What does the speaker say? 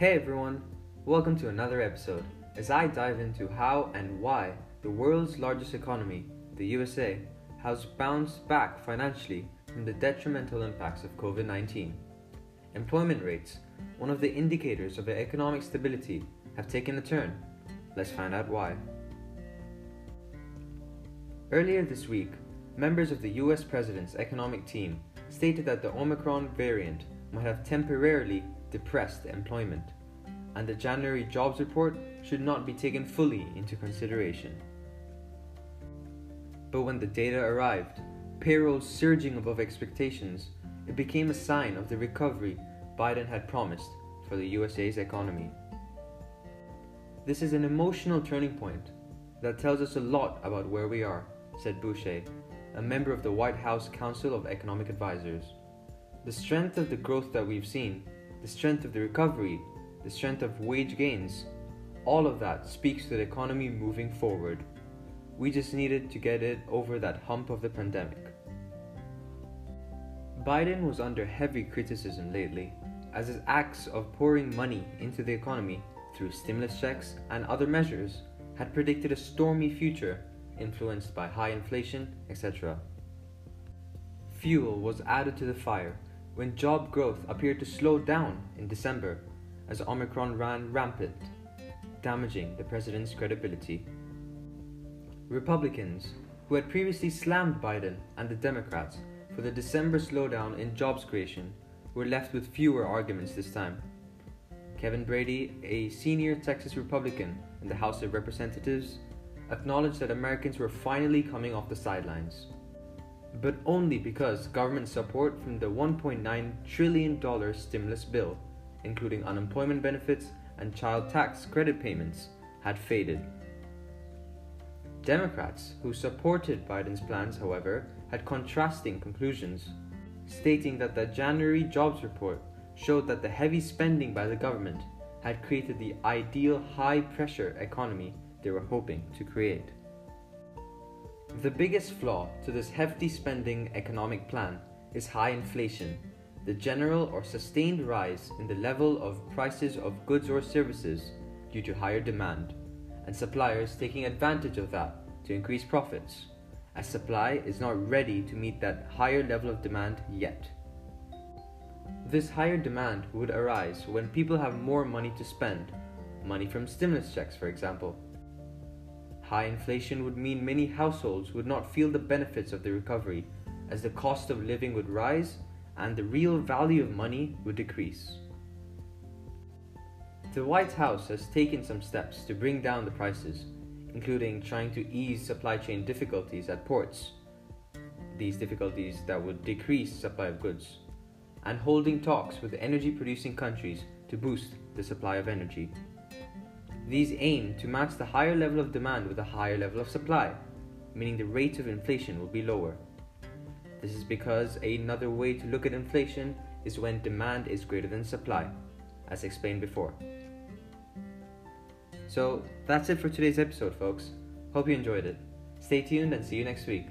Hey everyone, welcome to another episode as I dive into how and why the world's largest economy, the USA, has bounced back financially from the detrimental impacts of COVID 19. Employment rates, one of the indicators of economic stability, have taken a turn. Let's find out why. Earlier this week, members of the US President's economic team stated that the Omicron variant might have temporarily depressed employment, and the January jobs report should not be taken fully into consideration. But when the data arrived, payrolls surging above expectations, it became a sign of the recovery Biden had promised for the USA's economy. This is an emotional turning point that tells us a lot about where we are, said Boushey, a member of the White House Council of Economic Advisors. The strength of the growth that we've seen, the strength of the recovery, the strength of wage gains, all of that speaks to the economy moving forward. We just needed to get it over that hump of the pandemic. Biden was under heavy criticism lately, as his acts of pouring money into the economy through stimulus checks and other measures had predicted a stormy future influenced by high inflation, etc. Fuel was added to the fire when job growth appeared to slow down in December as Omicron ran rampant, damaging the president's credibility. Republicans, who had previously slammed Biden and the Democrats for the December slowdown in jobs creation, were left with fewer arguments this time. Kevin Brady, a senior Texas Republican in the House of Representatives, acknowledged that Americans were finally coming off the sidelines. But only because government support from the $1.9 trillion stimulus bill, including unemployment benefits and child tax credit payments, had faded. Democrats who supported Biden's plans, however, had contrasting conclusions, stating that the January jobs report showed that the heavy spending by the government had created the ideal high pressure economy they were hoping to create. The biggest flaw to this hefty spending economic plan is high inflation, the general or sustained rise in the level of prices of goods or services due to higher demand, and suppliers taking advantage of that to increase profits, as supply is not ready to meet that higher level of demand yet. This higher demand would arise when people have more money to spend, money from stimulus checks, for example High inflation would mean many households would not feel the benefits of the recovery, as the cost of living would rise and the real value of money would decrease. The White House has taken some steps to bring down the prices, including trying to ease supply chain difficulties at ports, these difficulties that would decrease supply of goods, and holding talks with energy producing countries to boost the supply of energy. These aim to match the higher level of demand with a higher level of supply, meaning the rate of inflation will be lower. This is because another way to look at inflation is when demand is greater than supply, as explained before. So that's it for today's episode, folks. Hope you enjoyed it. Stay tuned and see you next week.